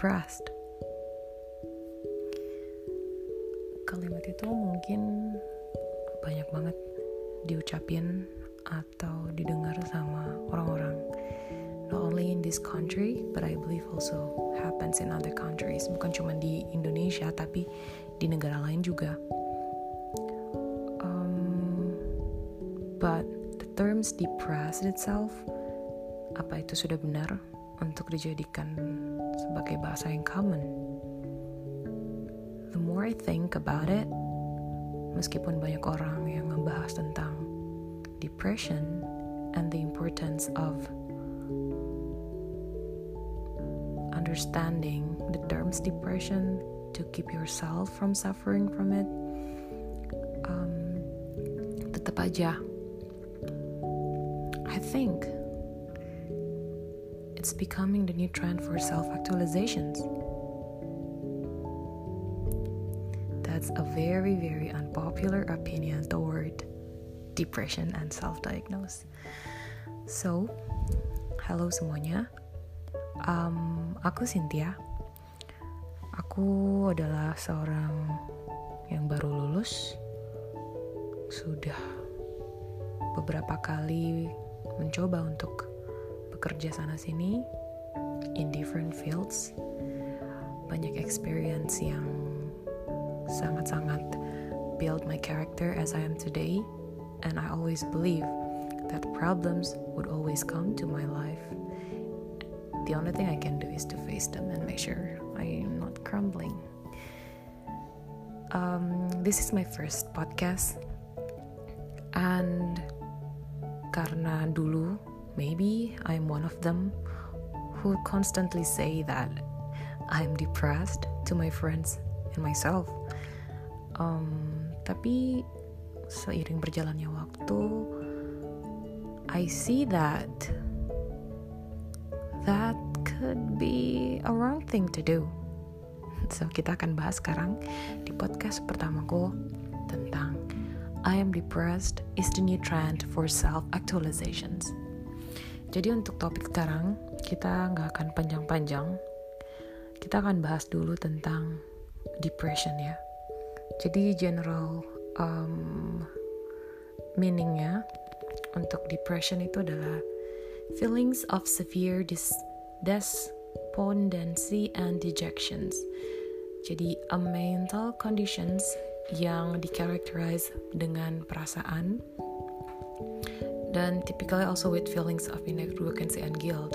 depressed. Kalimat itu mungkin banyak banget diucapin atau didengar sama orang-orang. Not only in this country but I believe also happens in other countries. Bukan cuma di Indonesia tapi di negara lain juga. Um, but the terms depressed itself apa itu sudah benar untuk dijadikan sebagai bahasa yang common. The more I think about it meskipun banyak orang yang membahas tentang depression and the importance of understanding the terms depression to keep yourself from suffering from it um, tetap aja. I think it's becoming the new trend for self-actualizations that's a very very unpopular opinion toward depression and self-diagnose so halo semuanya Um, aku Cynthia. Aku adalah seorang yang baru lulus. Sudah beberapa kali mencoba untuk bekerja sana sini in different fields. Banyak experience yang sangat-sangat build my character as I am today and I always believe that problems would always come to my life the only thing I can do is to face them and make sure I am not crumbling. Um, this is my first podcast, and karena dulu maybe I'm one of them who constantly say that I'm depressed to my friends and myself. Um, tapi seiring berjalannya waktu, I see that that could be a wrong thing to do. So kita akan bahas sekarang di podcast pertamaku tentang I am depressed is the new trend for self-actualizations. Jadi untuk topik sekarang kita nggak akan panjang-panjang. Kita akan bahas dulu tentang depression ya. Jadi general um, meaningnya untuk depression itu adalah feelings of severe dis despondency and dejections. Jadi a mental conditions yang dikarakterize dengan perasaan dan typically also with feelings of inadequacy and guilt,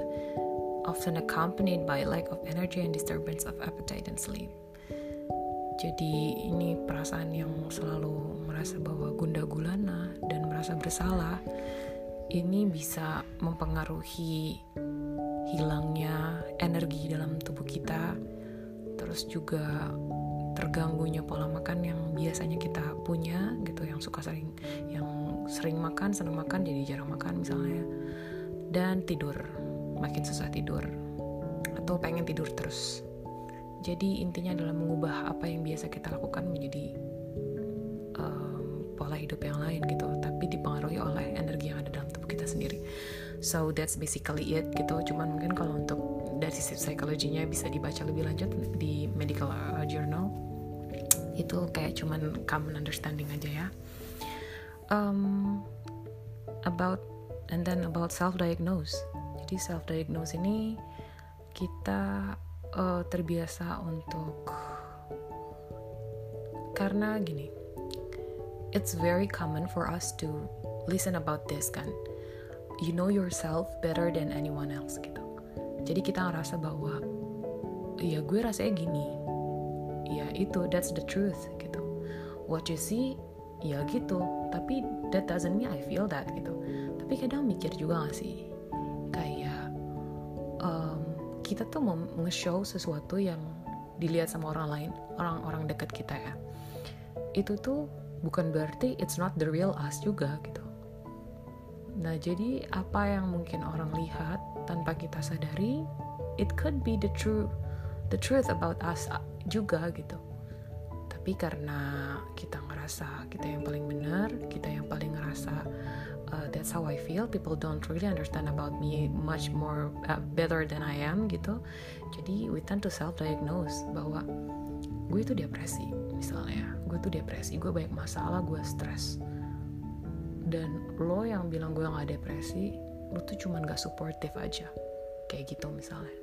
often accompanied by lack of energy and disturbance of appetite and sleep. Jadi ini perasaan yang selalu merasa bahwa gunda gulana dan merasa bersalah ini bisa mempengaruhi hilangnya energi dalam tubuh kita, terus juga terganggunya pola makan yang biasanya kita punya gitu, yang suka sering, yang sering makan, senang makan jadi jarang makan misalnya, dan tidur, makin susah tidur, atau pengen tidur terus. Jadi intinya adalah mengubah apa yang biasa kita lakukan menjadi pola hidup yang lain gitu. Tapi dipengaruhi oleh energi yang ada dalam tubuh kita sendiri. So that's basically it gitu. Cuman mungkin kalau untuk dari sisi psikologinya bisa dibaca lebih lanjut di medical uh, journal. Itu kayak cuman common understanding aja ya um, about and then about self diagnose jadi self diagnose ini kita uh, terbiasa untuk karena gini it's very common for us to listen about this kan. You know yourself better than anyone else gitu. Jadi kita ngerasa bahwa ya gue rasanya gini. Ya itu that's the truth gitu. What you see ya gitu tapi that doesn't mean I feel that gitu tapi kadang mikir juga gak sih kayak um, kita tuh mau nge-show sesuatu yang dilihat sama orang lain orang-orang dekat kita ya itu tuh bukan berarti it's not the real us juga gitu. Nah, jadi apa yang mungkin orang lihat tanpa kita sadari, it could be the true the truth about us juga gitu. Tapi karena kita ngerasa kita yang paling benar, kita yang paling ngerasa uh, that's how I feel people don't really understand about me much more uh, better than I am gitu. Jadi we tend to self diagnose bahwa gue itu depresi misalnya. Gue tuh depresi gue banyak masalah gue stres. Dan lo yang bilang gue nggak depresi lo tuh cuman gak supportive aja. Kayak gitu misalnya.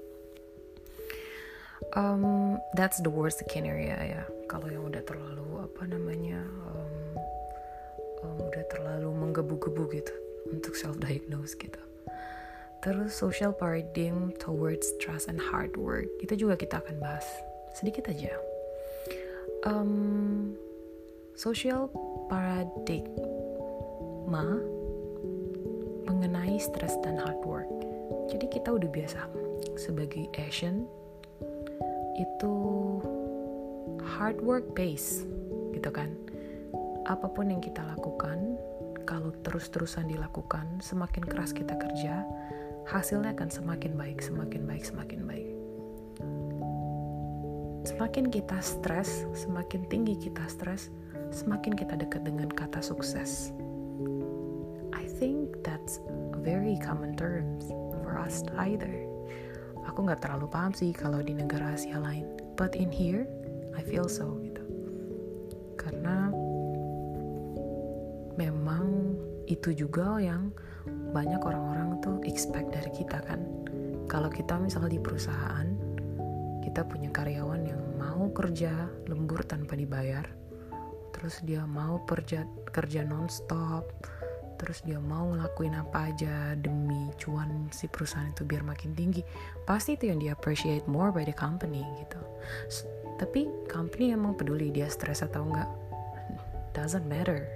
Um, that's the worst scenario ya kalau yang udah terlalu apa namanya um, um, udah terlalu menggebu-gebu gitu untuk self diagnose gitu. Terus social paradigm towards trust and hard work itu juga kita akan bahas sedikit aja. Um, social paradigma mengenai stress dan hard work. Jadi kita udah biasa sebagai Asian itu hard work base gitu kan apa pun yang kita lakukan, kalau terus-terusan dilakukan, semakin keras kita kerja, hasilnya akan semakin baik, semakin baik, semakin baik. Semakin kita stres, semakin tinggi kita stres, semakin kita dekat dengan kata sukses. I think that's a very common terms for us either. Aku nggak terlalu paham sih kalau di negara Asia lain, but in here I feel so gitu. Karena memang itu juga yang banyak orang-orang tuh expect dari kita kan kalau kita misalnya di perusahaan kita punya karyawan yang mau kerja lembur tanpa dibayar terus dia mau kerja kerja nonstop terus dia mau ngelakuin apa aja demi cuan si perusahaan itu biar makin tinggi pasti itu yang dia appreciate more by the company gitu tapi company emang peduli dia stres atau enggak. Doesn't matter.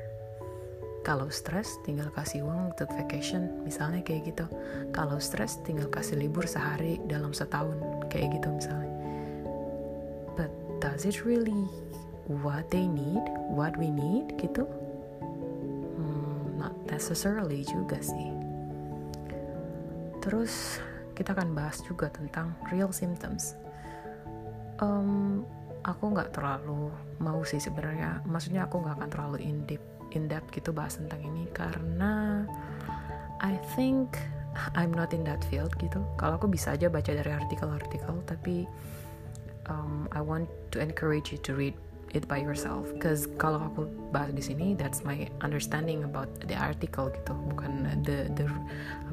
Kalau stres tinggal kasih uang untuk vacation misalnya kayak gitu. Kalau stres tinggal kasih libur sehari dalam setahun kayak gitu misalnya. But does it really what they need what we need gitu? Hmm, not necessarily juga sih. Terus kita akan bahas juga tentang real symptoms. Um, aku nggak terlalu mau sih sebenarnya maksudnya aku nggak akan terlalu in deep in depth gitu bahas tentang ini karena I think I'm not in that field gitu. Kalau aku bisa aja baca dari artikel-artikel, tapi um, I want to encourage you to read it by yourself. Cause kalau aku bahas di sini, that's my understanding about the article gitu, bukan the the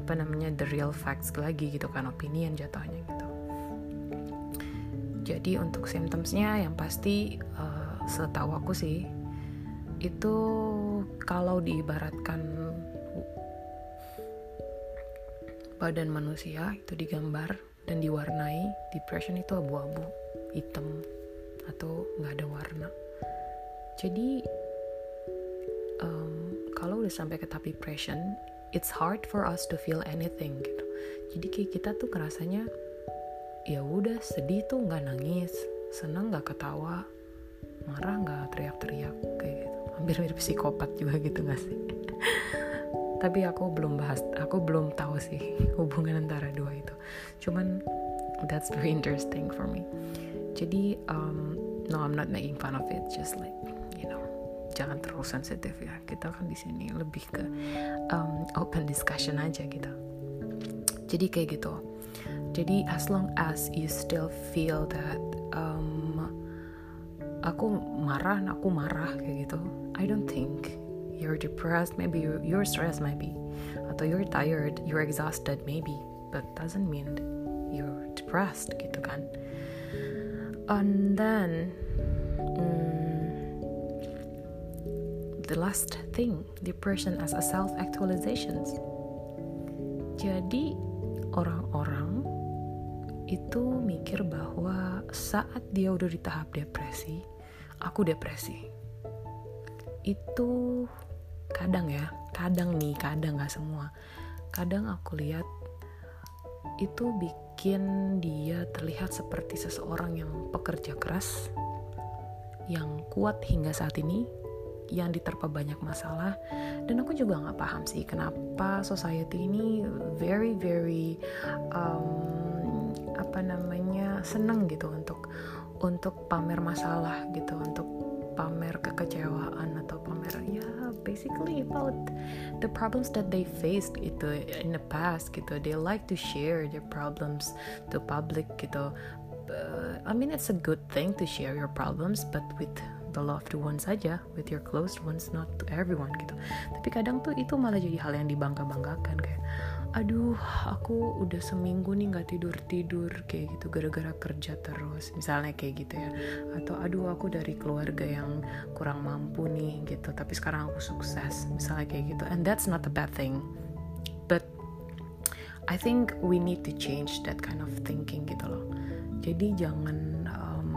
apa namanya the real facts lagi gitu kan opinion jatuhnya gitu. Jadi untuk symptomsnya yang pasti uh, setahu aku sih itu kalau diibaratkan badan manusia itu digambar dan diwarnai depression itu abu-abu hitam atau nggak ada warna. Jadi um, kalau udah sampai ke tahap depression it's hard for us to feel anything gitu. Jadi kayak kita tuh ngerasanya ya udah sedih tuh nggak nangis senang nggak ketawa marah nggak teriak-teriak kayak gitu. Hampir mirip psikopat juga gitu gak sih? Tapi aku belum bahas aku belum tahu sih hubungan antara dua itu. Cuman that's very interesting for me. Jadi um, no I'm not making fun of it just like you know jangan terlalu sensitif ya. Kita kan di sini lebih ke um, open discussion aja gitu. Jadi kayak gitu jadi as long as you still feel that um, aku marah aku marah kayak gitu I don't think you're depressed, maybe you're, you're stressed, maybe, atau you're tired, you're exhausted, maybe, but doesn't mean you're depressed, gitu kan? And then, mm, the last thing, depression as a self-actualizations. Jadi orang-orang itu mikir bahwa saat dia udah di tahap depresi, aku depresi. Itu kadang ya kadang nih kadang nggak semua. Kadang aku lihat itu bikin dia terlihat seperti seseorang yang pekerja keras yang kuat hingga saat ini yang diterpa banyak masalah. Dan aku juga nggak paham sih kenapa society ini very very um, apa namanya seneng gitu untuk untuk pamer masalah gitu untuk pamer kekecewaan atau pamer ya basically about the problems that they faced gitu in the past gitu. They like to share their problems to public gitu. Uh, I mean it's a good thing to share your problems but with the loved ones saja with your close ones not to everyone gitu. Tapi kadang tuh itu malah jadi hal yang dibangga-banggakan kayak aduh aku udah seminggu nih nggak tidur tidur kayak gitu gara-gara kerja terus misalnya kayak gitu ya. Atau aduh aku dari keluarga yang kurang mampu nih gitu. Tapi sekarang aku sukses misalnya kayak gitu. And that's not a bad thing. But I think we need to change that kind of thinking gitu loh. Jadi jangan um,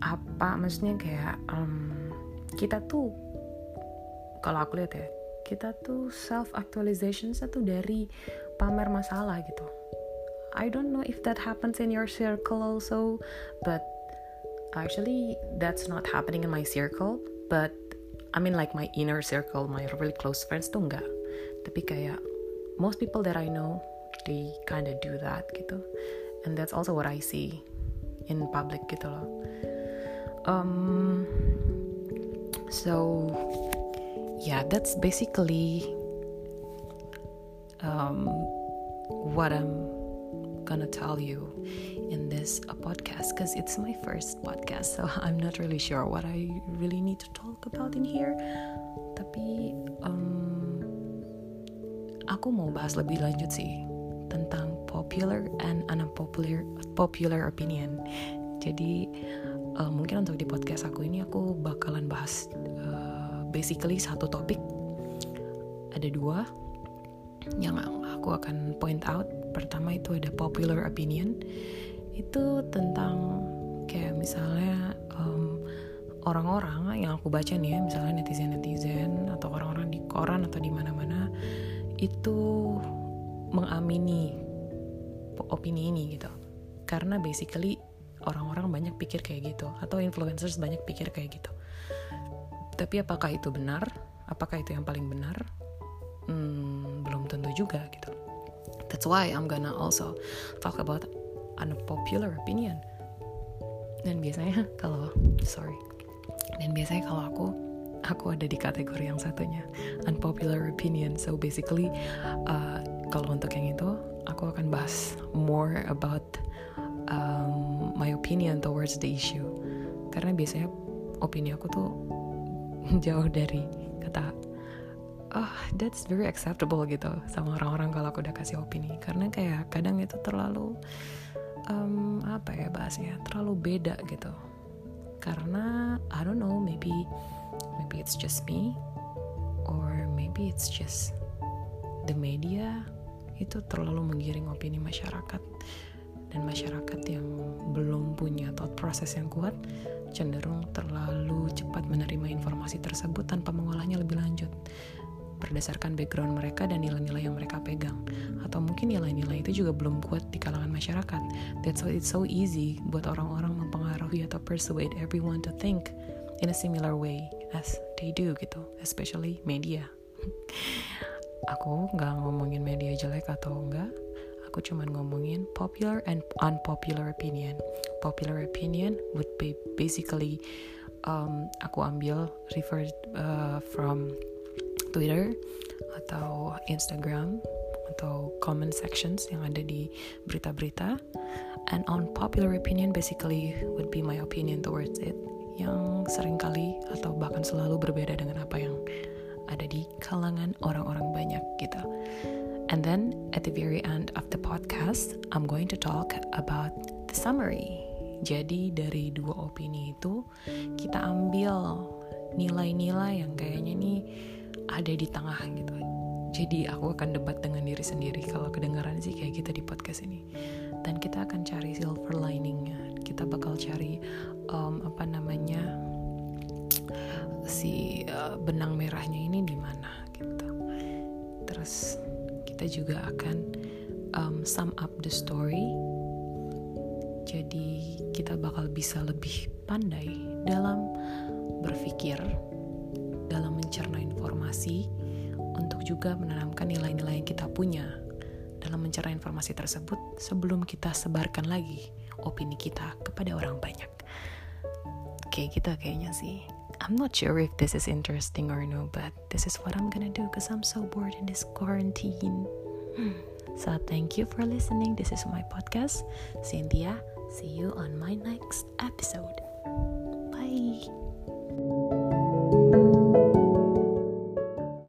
apa maksudnya kayak um, kita tuh kalau aku lihat ya kita tuh self actualization satu dari pamer masalah gitu. I don't know if that happens in your circle also but actually that's not happening in my circle but I mean like my inner circle my really close friends tuh enggak. Tapi kayak most people that I know they kinda do that gitu. And that's also what I see in public gitu loh. Um so yeah, that's basically um, what I'm gonna tell you in this uh, podcast because it's my first podcast, so I'm not really sure what I really need to talk about in here. Tapi um, aku mau bahas lebih lanjut sih tentang popular and unpopular popular opinion. Jadi uh, mungkin untuk di podcast aku ini aku bakalan bahas uh, basically satu topik. Ada dua yang aku akan point out. Pertama itu ada popular opinion. Itu tentang kayak misalnya um, orang-orang yang aku baca nih ya misalnya netizen-netizen atau orang-orang di koran atau di mana-mana itu mengamini opini ini gitu. Karena basically orang-orang banyak pikir kayak gitu atau influencers banyak pikir kayak gitu tapi apakah itu benar? Apakah itu yang paling benar? Hmm, belum tentu juga gitu. That's why I'm gonna also talk about unpopular opinion. Dan biasanya kalau sorry, dan biasanya kalau aku aku ada di kategori yang satunya unpopular opinion. So basically uh, kalau untuk yang itu aku akan bahas more about um, my opinion towards the issue. Karena biasanya opini aku tuh jauh dari kata oh that's very acceptable gitu sama orang-orang kalau aku udah kasih opini. Karena kayak kadang itu terlalu um, apa ya bahasnya terlalu beda gitu. Karena I don't know maybe maybe it's just me or maybe it's just the media. Itu terlalu menggiring opini masyarakat. Dan masyarakat yang belum punya thought process yang kuat cenderung terlalu cepat menerima informasi tersebut tanpa mengolahnya lebih lanjut. Berdasarkan background mereka dan nilai-nilai yang mereka pegang. Atau mungkin nilai-nilai itu juga belum kuat di kalangan masyarakat. That's why it's so easy buat orang-orang mempengaruhi atau persuade everyone to think in a similar way as they do gitu. Especially media. Aku nggak ngomongin media jelek atau enggak aku cuman ngomongin popular and unpopular opinion. Popular opinion would be basically um, aku ambil refer uh, from Twitter atau Instagram atau comment sections yang ada di berita-berita. And unpopular opinion basically would be my opinion towards it yang sering kali atau bahkan selalu berbeda dengan apa yang ada di kalangan orang-orang banyak gitu. And then at the very end of the podcast, I'm going to talk about the summary. Jadi dari dua opini itu kita ambil nilai-nilai yang kayaknya nih ada di tengah gitu. Jadi aku akan debat dengan diri sendiri kalau kedengaran sih kayak gitu di podcast ini. Dan kita akan cari silver liningnya. Kita bakal cari um, apa namanya si uh, benang merahnya ini di mana gitu. Terus kita juga akan um, sum up the story. Jadi kita bakal bisa lebih pandai dalam berpikir, dalam mencerna informasi, untuk juga menanamkan nilai-nilai yang kita punya dalam mencerna informasi tersebut sebelum kita sebarkan lagi opini kita kepada orang banyak. Kayak kita kayaknya sih. I'm not sure if this is interesting or no, but this is what I'm gonna do because I'm so bored in this quarantine. So, thank you for listening. This is my podcast, Cynthia. See you on my next episode. Bye.